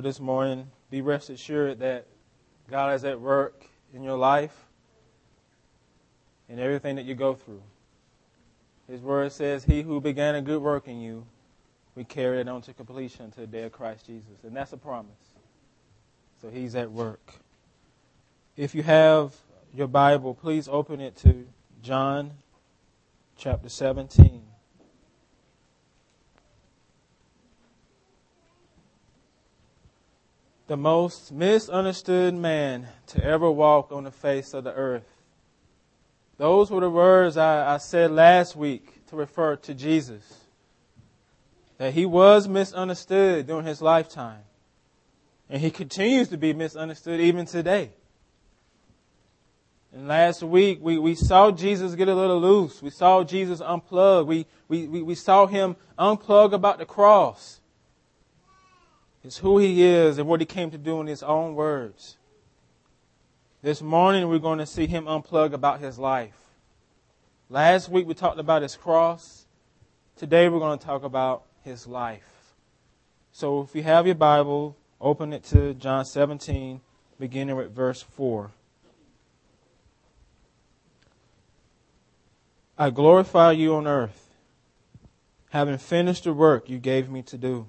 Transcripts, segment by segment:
this morning, be rest assured that God is at work in your life and everything that you go through. His word says, He who began a good work in you, we carry it on to completion until the day of Christ Jesus. And that's a promise. So He's at work. If you have your Bible, please open it to John chapter 17. The most misunderstood man to ever walk on the face of the earth. Those were the words I, I, said last week to refer to Jesus. That he was misunderstood during his lifetime. And he continues to be misunderstood even today. And last week we, we saw Jesus get a little loose. We saw Jesus unplug. We, we, we, we saw him unplug about the cross. It's who he is and what he came to do in his own words. This morning we're going to see him unplug about his life. Last week we talked about his cross. Today we're going to talk about his life. So if you have your Bible, open it to John 17, beginning with verse 4. I glorify you on earth, having finished the work you gave me to do.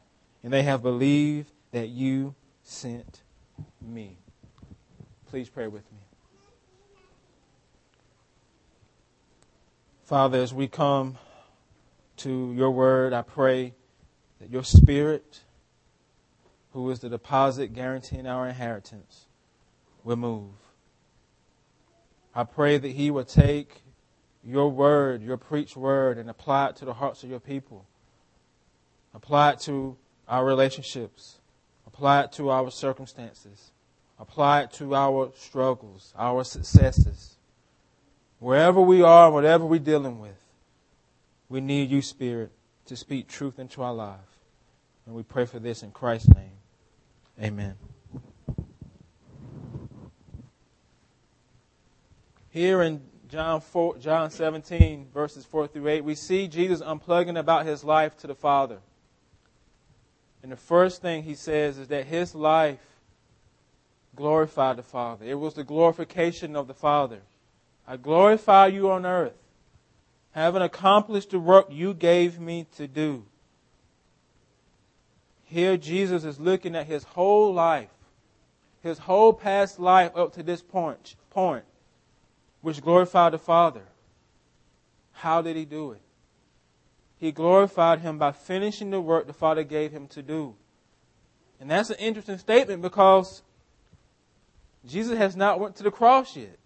and they have believed that you sent me. Please pray with me. Father, as we come to your word, I pray that your spirit, who is the deposit guaranteeing our inheritance, will move. I pray that he will take your word, your preached word, and apply it to the hearts of your people. Apply it to our relationships, apply it to our circumstances, apply it to our struggles, our successes. Wherever we are, whatever we're dealing with, we need you, Spirit, to speak truth into our life. And we pray for this in Christ's name. Amen. Here in John 4, John 17, verses 4 through 8, we see Jesus unplugging about his life to the Father. And the first thing he says is that his life glorified the Father. It was the glorification of the Father. I glorify you on earth, having accomplished the work you gave me to do. Here, Jesus is looking at his whole life, his whole past life up to this point, point which glorified the Father. How did he do it? He glorified him by finishing the work the Father gave him to do. And that's an interesting statement because Jesus has not went to the cross yet.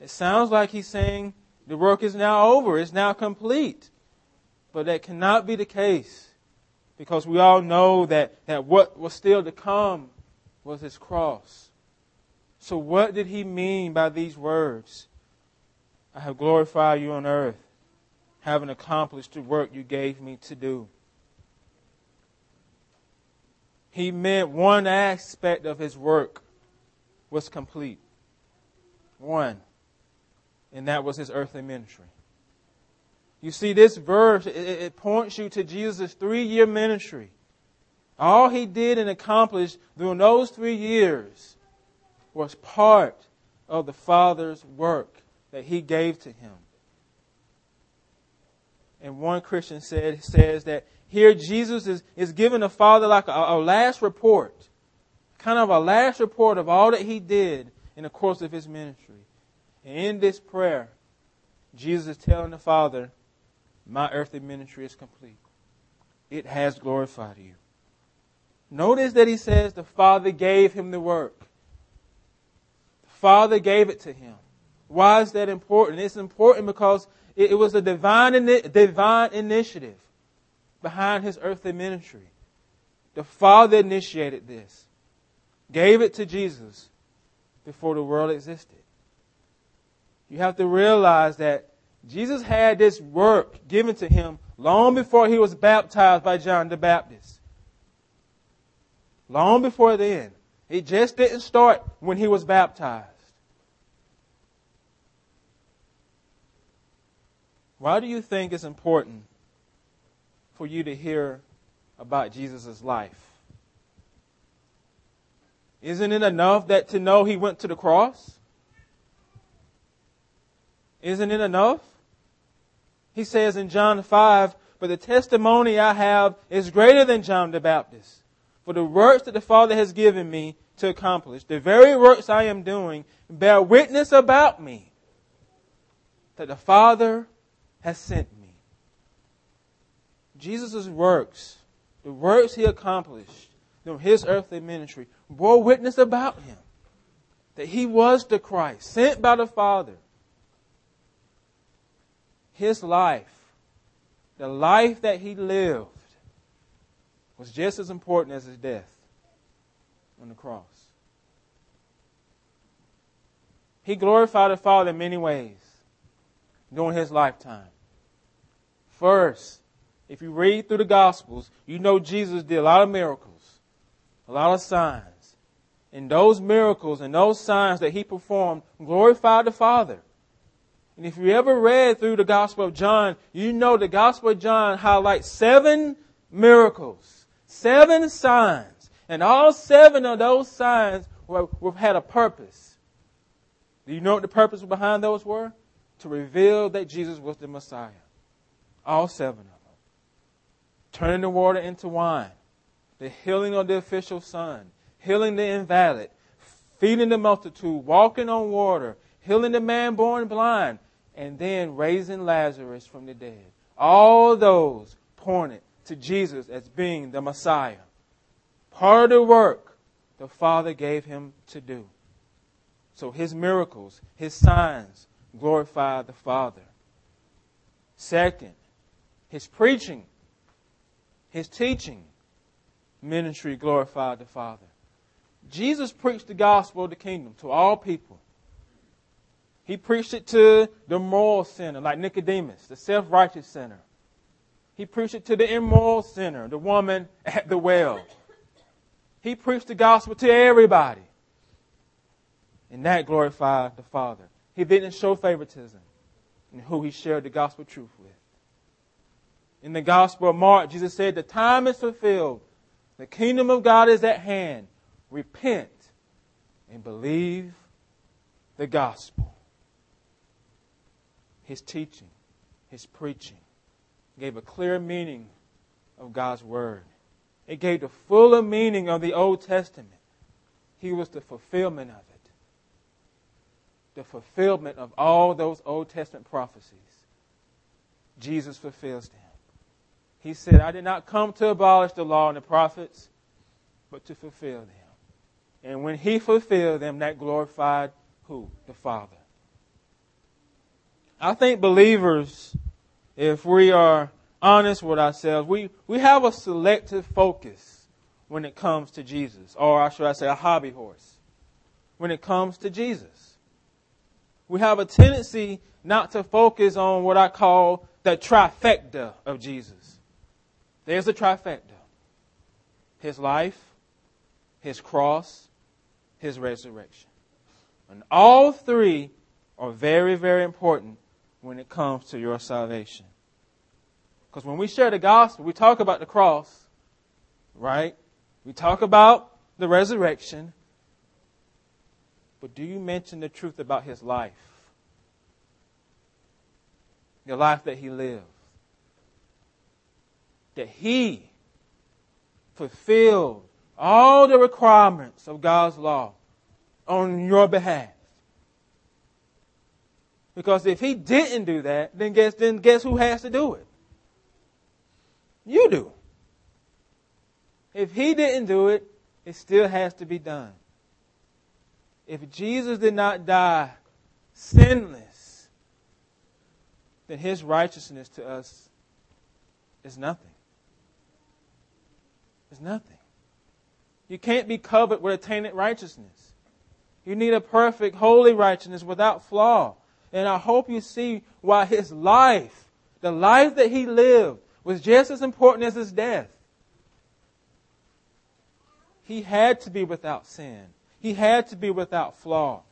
It sounds like he's saying the work is now over, it's now complete. But that cannot be the case because we all know that, that what was still to come was his cross. So what did he mean by these words? I have glorified you on earth having accomplished the work you gave me to do. He meant one aspect of his work was complete. One. And that was his earthly ministry. You see, this verse, it, it points you to Jesus' three year ministry. All he did and accomplished during those three years was part of the Father's work that he gave to him and one Christian said, says that here Jesus is, is giving the Father like a, a last report, kind of a last report of all that he did in the course of his ministry. And in this prayer, Jesus is telling the Father, My earthly ministry is complete. It has glorified you. Notice that he says the Father gave him the work. The Father gave it to him. Why is that important? It's important because it, it was a divine, divine initiative behind his earthly ministry. The Father initiated this, gave it to Jesus before the world existed. You have to realize that Jesus had this work given to him long before he was baptized by John the Baptist. Long before then. It just didn't start when he was baptized. Why do you think it's important for you to hear about Jesus' life? Isn't it enough that to know he went to the cross? Isn't it enough? He says in John 5, but the testimony I have is greater than John the Baptist. For the works that the Father has given me to accomplish, the very works I am doing, bear witness about me that the Father has sent me. Jesus' works, the works he accomplished during his earthly ministry, bore witness about him that he was the Christ, sent by the Father. His life, the life that he lived, was just as important as his death on the cross. He glorified the Father in many ways during his lifetime. First, if you read through the Gospels, you know Jesus did a lot of miracles, a lot of signs. And those miracles and those signs that he performed glorified the Father. And if you ever read through the Gospel of John, you know the Gospel of John highlights seven miracles, seven signs. And all seven of those signs were, were, had a purpose. Do you know what the purpose behind those were? To reveal that Jesus was the Messiah. All seven of them. Turning the water into wine. The healing of the official son. Healing the invalid. Feeding the multitude. Walking on water. Healing the man born blind. And then raising Lazarus from the dead. All those pointed to Jesus as being the Messiah. Part of the work the Father gave him to do. So his miracles, his signs glorify the Father. Second, his preaching, his teaching ministry glorified the Father. Jesus preached the gospel of the kingdom to all people. He preached it to the moral sinner, like Nicodemus, the self righteous sinner. He preached it to the immoral sinner, the woman at the well. He preached the gospel to everybody. And that glorified the Father. He didn't show favoritism in who he shared the gospel truth with. In the Gospel of Mark, Jesus said, The time is fulfilled. The kingdom of God is at hand. Repent and believe the gospel. His teaching, his preaching gave a clear meaning of God's word. It gave the fuller meaning of the Old Testament. He was the fulfillment of it. The fulfillment of all those Old Testament prophecies. Jesus fulfills them. He said, I did not come to abolish the law and the prophets, but to fulfill them. And when he fulfilled them, that glorified who? The Father. I think believers, if we are honest with ourselves, we, we have a selective focus when it comes to Jesus, or should I say a hobby horse, when it comes to Jesus. We have a tendency not to focus on what I call the trifecta of Jesus. There's the trifecta His life, His cross, His resurrection. And all three are very, very important when it comes to your salvation. Because when we share the gospel, we talk about the cross, right? We talk about the resurrection. But do you mention the truth about his life? The life that he lived that he fulfilled all the requirements of God's law on your behalf. Because if he didn't do that, then guess, then guess who has to do it? You do. If he didn't do it, it still has to be done. If Jesus did not die sinless, then his righteousness to us is nothing is nothing. You can't be covered with a tainted righteousness. You need a perfect, holy righteousness without flaw. And I hope you see why his life, the life that he lived, was just as important as his death. He had to be without sin. He had to be without flaw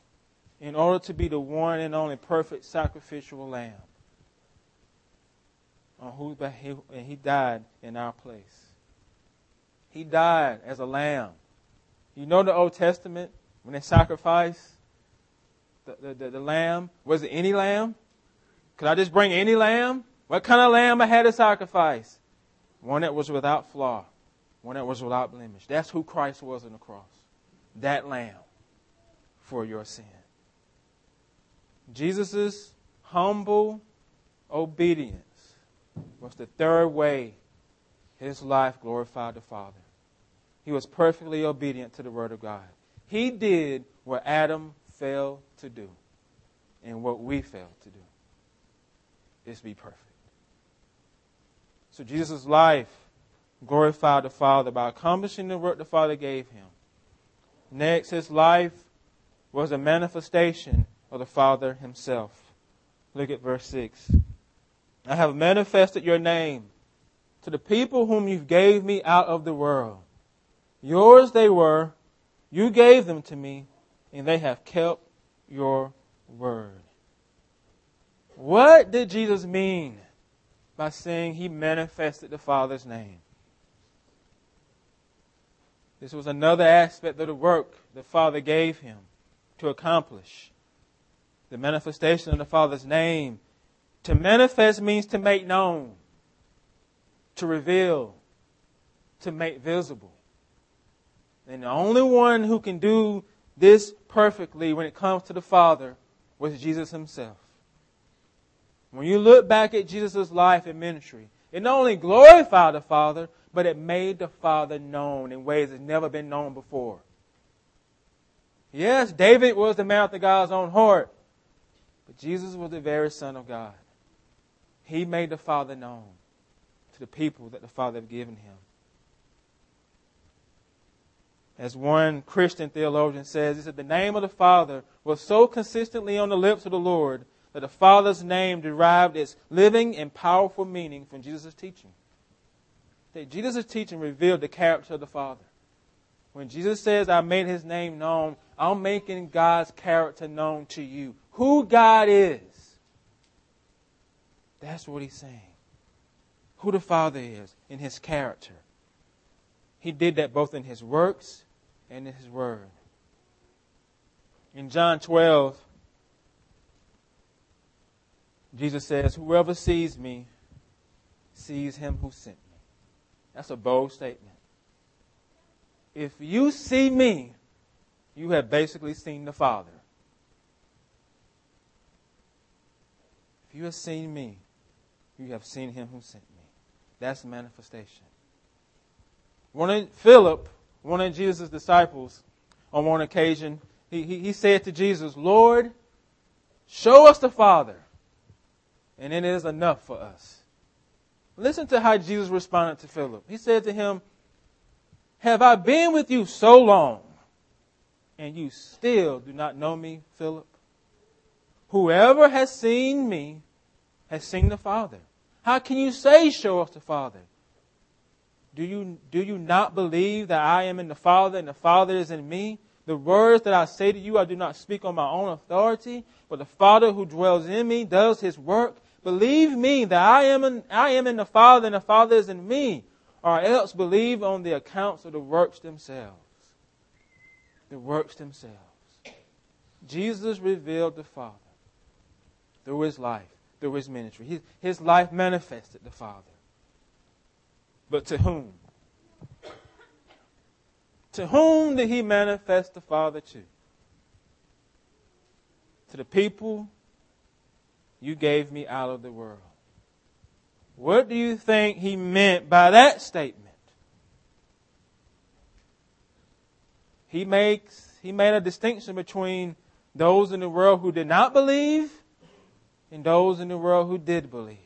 in order to be the one and only perfect sacrificial lamb on whose behalf and he died in our place. He died as a lamb. You know the Old Testament when they sacrificed the, the, the, the lamb? Was it any lamb? Could I just bring any lamb? What kind of lamb I had to sacrifice? One that was without flaw, one that was without blemish. That's who Christ was on the cross. That lamb for your sin. Jesus' humble obedience was the third way his life glorified the Father. He was perfectly obedient to the Word of God. He did what Adam failed to do and what we failed to do is be perfect. So Jesus' life glorified the Father by accomplishing the work the Father gave him. Next, his life was a manifestation of the Father himself. Look at verse 6. I have manifested your name to the people whom you gave me out of the world. Yours they were, you gave them to me, and they have kept your word. What did Jesus mean by saying he manifested the Father's name? This was another aspect of the work the Father gave him to accomplish. The manifestation of the Father's name to manifest means to make known, to reveal, to make visible. And the only one who can do this perfectly when it comes to the Father was Jesus himself. When you look back at Jesus' life and ministry, it not only glorified the Father, but it made the Father known in ways that never been known before. Yes, David was the man after God's own heart, but Jesus was the very Son of God. He made the Father known the people that the Father had given him. As one Christian theologian says, he said, The name of the Father was so consistently on the lips of the Lord that the Father's name derived its living and powerful meaning from Jesus' teaching. That Jesus' teaching revealed the character of the Father. When Jesus says, I made his name known, I'm making God's character known to you. Who God is. That's what he's saying. Who the Father is in his character. He did that both in his works and in his word. In John 12, Jesus says, Whoever sees me sees him who sent me. That's a bold statement. If you see me, you have basically seen the Father. If you have seen me, you have seen him who sent me. That's manifestation. One of Philip, one of Jesus' disciples, on one occasion, he, he, he said to Jesus, Lord, show us the Father, and it is enough for us. Listen to how Jesus responded to Philip. He said to him, Have I been with you so long, and you still do not know me, Philip? Whoever has seen me has seen the Father. How can you say, Show us the Father? Do you, do you not believe that I am in the Father and the Father is in me? The words that I say to you, I do not speak on my own authority, but the Father who dwells in me does his work. Believe me that I am in, I am in the Father and the Father is in me, or else believe on the accounts of the works themselves. The works themselves. Jesus revealed the Father through his life through his ministry. His, his life manifested the Father. But to whom? To whom did he manifest the Father to? To the people you gave me out of the world. What do you think he meant by that statement? He makes he made a distinction between those in the world who did not believe and those in the world who did believe.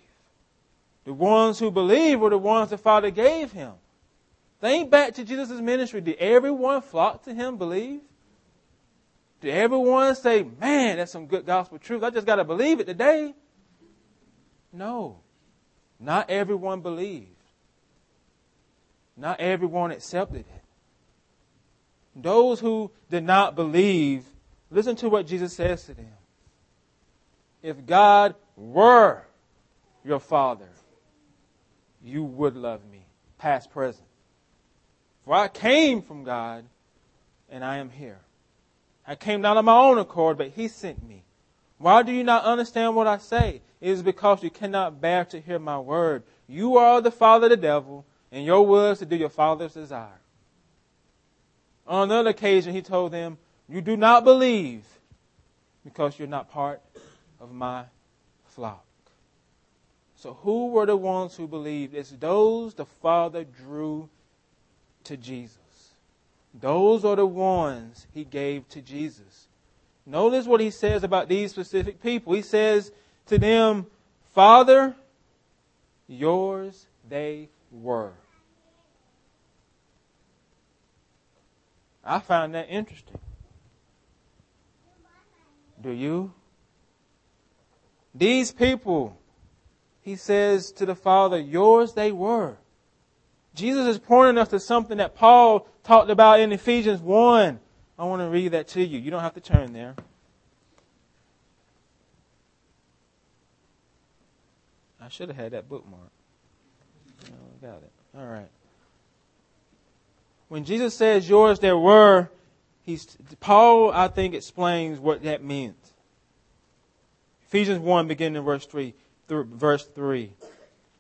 The ones who believed were the ones the Father gave him. Think back to Jesus' ministry. Did everyone flock to him, believe? Did everyone say, man, that's some good gospel truth? I just got to believe it today? No. Not everyone believed. Not everyone accepted it. Those who did not believe, listen to what Jesus says to them. If God were your father, you would love me, past, present. For I came from God, and I am here. I came not on my own accord, but He sent me. Why do you not understand what I say? It is because you cannot bear to hear my word. You are the father of the devil, and your will is to do your father's desire. On another occasion, he told them, You do not believe because you're not part of my flock. So, who were the ones who believed? It's those the Father drew to Jesus. Those are the ones he gave to Jesus. Notice what he says about these specific people. He says to them, Father, yours they were. I find that interesting. Do you? These people, he says to the Father, yours they were. Jesus is pointing us to something that Paul talked about in Ephesians 1. I want to read that to you. You don't have to turn there. I should have had that bookmark. No, got it. All right. When Jesus says yours there were, he's, Paul, I think, explains what that means. Ephesians 1, beginning in verse 3, verse 3.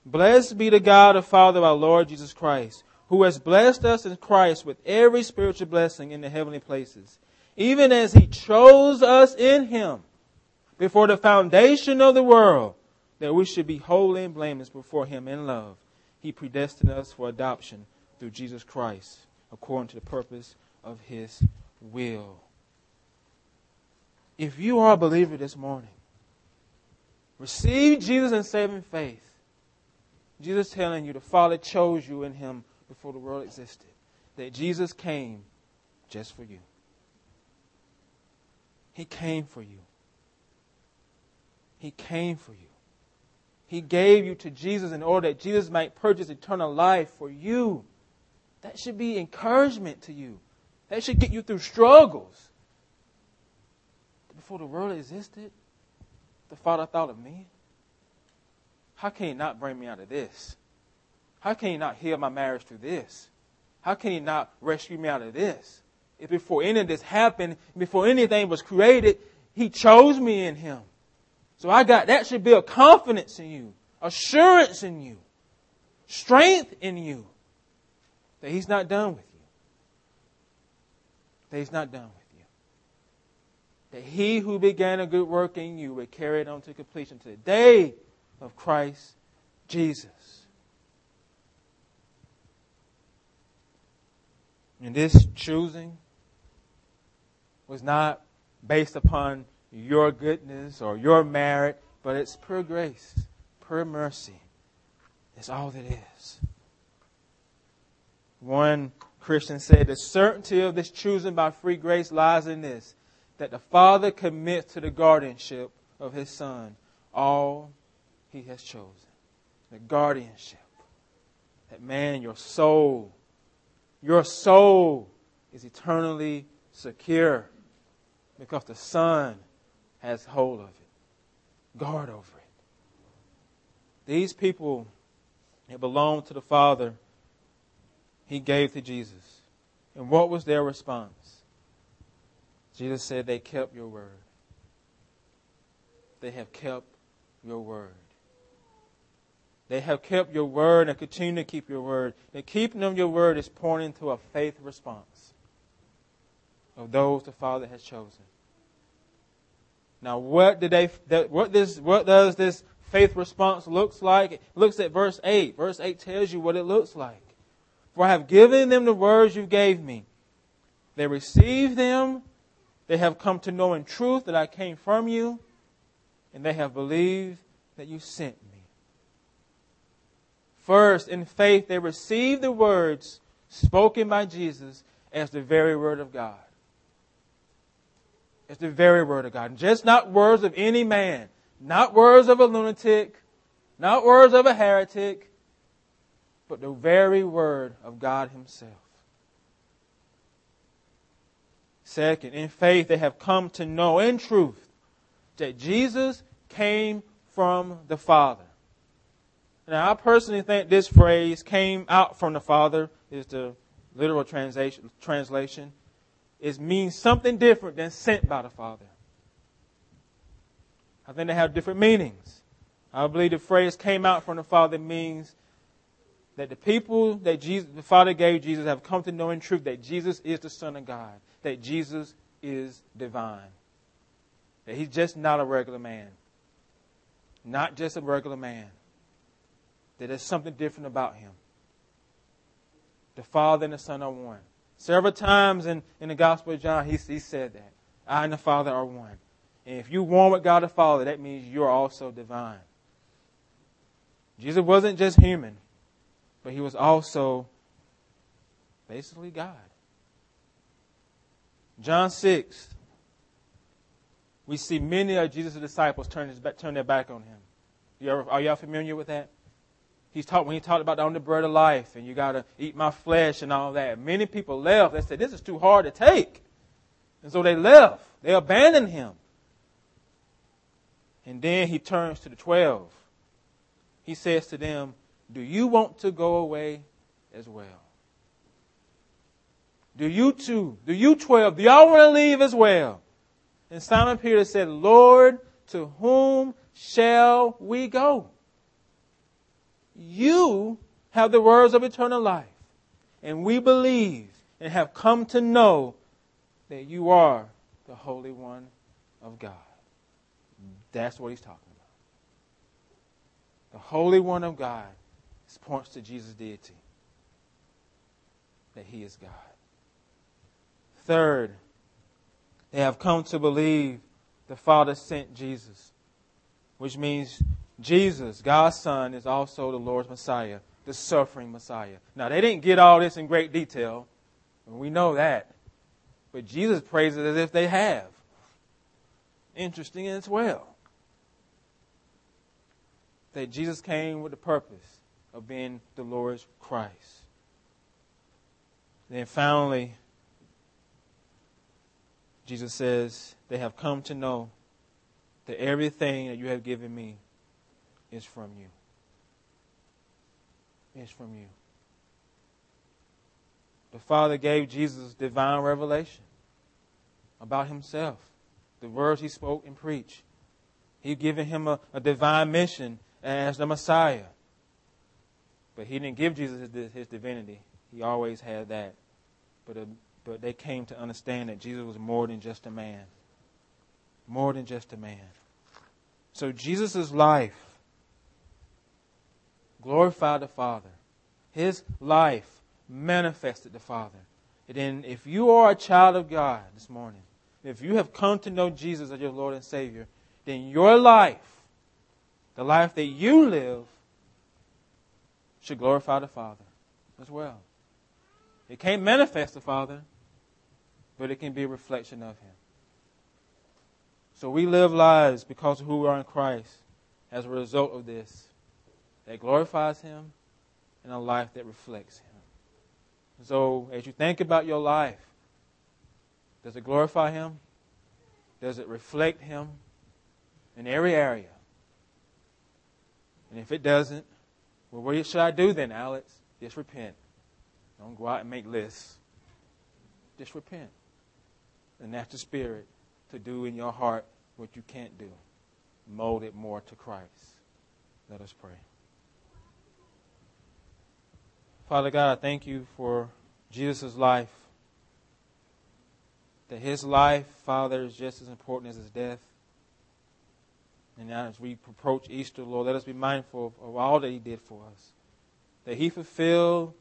Blessed be the God and Father of our Lord Jesus Christ, who has blessed us in Christ with every spiritual blessing in the heavenly places, even as he chose us in him before the foundation of the world, that we should be holy and blameless before him in love. He predestined us for adoption through Jesus Christ, according to the purpose of his will. If you are a believer this morning, receive Jesus in saving faith Jesus telling you the Father chose you in Him before the world existed. That Jesus came just for you. He came for you. He came for you. He gave you to Jesus in order that Jesus might purchase eternal life for you. That should be encouragement to you. That should get you through struggles. Before the world existed, the Father thought of me. How can He not bring me out of this? How can He not heal my marriage through this? How can He not rescue me out of this? If before any of this happened, before anything was created, He chose me in Him. So I got that should build confidence in you, assurance in you, strength in you that He's not done with you. That He's not done with you. That He who began a good work in you will carry it on to completion to the day of Christ Jesus. And this choosing was not based upon your goodness or your merit, but it's pure grace, pure mercy. It's all that is. One Christian said the certainty of this choosing by free grace lies in this that the Father commits to the guardianship of His Son all he has chosen. The guardianship. That man, your soul, your soul is eternally secure because the Son has hold of it, guard over it. These people that belong to the Father, He gave to Jesus. And what was their response? Jesus said, They kept your word. They have kept your word. They have kept your word and continue to keep your word. The keeping of your word is pointing to a faith response of those the Father has chosen. Now, what did they? What this? What does this faith response looks like? It looks at verse eight. Verse eight tells you what it looks like. For I have given them the words you gave me. They received them. They have come to know in truth that I came from you, and they have believed that you sent me. First, in faith, they received the words spoken by Jesus as the very word of God. As the very word of God. Just not words of any man, not words of a lunatic, not words of a heretic, but the very word of God Himself. Second, in faith, they have come to know in truth that Jesus came from the Father. Now, I personally think this phrase came out from the Father is the literal translation. translation. It means something different than sent by the Father. I think they have different meanings. I believe the phrase came out from the Father means that the people that Jesus, the Father gave Jesus have come to know in truth that Jesus is the Son of God, that Jesus is divine, that he's just not a regular man, not just a regular man, that there's something different about him. The Father and the Son are one. Several times in, in the Gospel of John, he, he said that. I and the Father are one. And if you're one with God the Father, that means you're also divine. Jesus wasn't just human but he was also basically God. John 6, we see many of Jesus' disciples turn, his, turn their back on him. You ever, are y'all familiar with that? He's talked, when he talked about on the bread of life and you got to eat my flesh and all that. Many people left. They said, this is too hard to take. And so they left. They abandoned him. And then he turns to the twelve. He says to them, do you want to go away as well? Do you too, do you 12, do y'all want to leave as well? And Simon Peter said, Lord, to whom shall we go? You have the words of eternal life. And we believe and have come to know that you are the Holy One of God. That's what he's talking about. The Holy One of God this points to Jesus' deity, that he is God. Third, they have come to believe the Father sent Jesus, which means Jesus, God's Son, is also the Lord's Messiah, the suffering Messiah. Now, they didn't get all this in great detail, and we know that. But Jesus praises as if they have. Interesting as well. That Jesus came with a purpose of being the Lord's Christ. Then finally, Jesus says, They have come to know that everything that you have given me is from you. Is from you. The Father gave Jesus divine revelation about himself, the words he spoke and preached. He given him a, a divine mission as the Messiah. But he didn't give Jesus his, his divinity. He always had that. But, uh, but they came to understand that Jesus was more than just a man. More than just a man. So Jesus' life glorified the Father. His life manifested the Father. And then if you are a child of God this morning, if you have come to know Jesus as your Lord and Savior, then your life, the life that you live, should glorify the Father as well. It can't manifest the Father, but it can be a reflection of Him. So we live lives because of who we are in Christ as a result of this that glorifies Him and a life that reflects Him. So as you think about your life, does it glorify Him? Does it reflect Him in every area? And if it doesn't, well, what should I do then, Alex? Just repent. Don't go out and make lists. Just repent. And that's the Spirit to do in your heart what you can't do. Mold it more to Christ. Let us pray. Father God, I thank you for Jesus' life. That his life, Father, is just as important as his death. And now as we approach Easter, Lord, let us be mindful of all that He did for us. That He fulfilled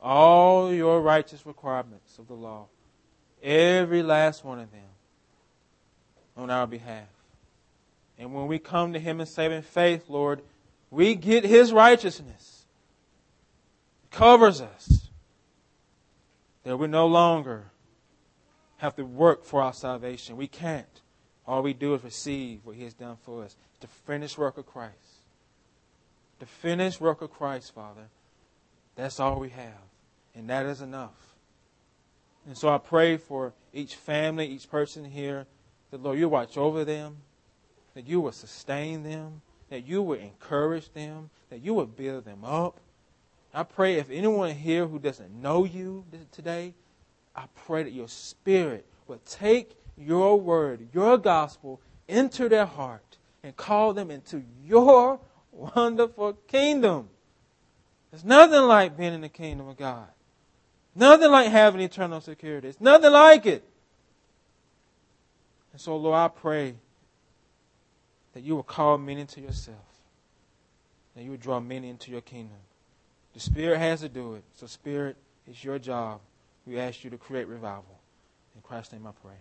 all your righteous requirements of the law. Every last one of them on our behalf. And when we come to Him in saving faith, Lord, we get His righteousness. It covers us. That we no longer have to work for our salvation. We can't. All we do is receive what He has done for us. The finished work of Christ. The finished work of Christ, Father. That's all we have. And that is enough. And so I pray for each family, each person here, that Lord, you watch over them, that you will sustain them, that you will encourage them, that you will build them up. I pray if anyone here who doesn't know you today, I pray that your spirit will take your word, your gospel into their heart and call them into your wonderful kingdom. There's nothing like being in the kingdom of God. Nothing like having eternal security. It's nothing like it. And so, Lord, I pray that you will call many to yourself, that you will draw many into your kingdom. The Spirit has to do it. So, Spirit, it's your job. We ask you to create revival. In Christ's name I pray.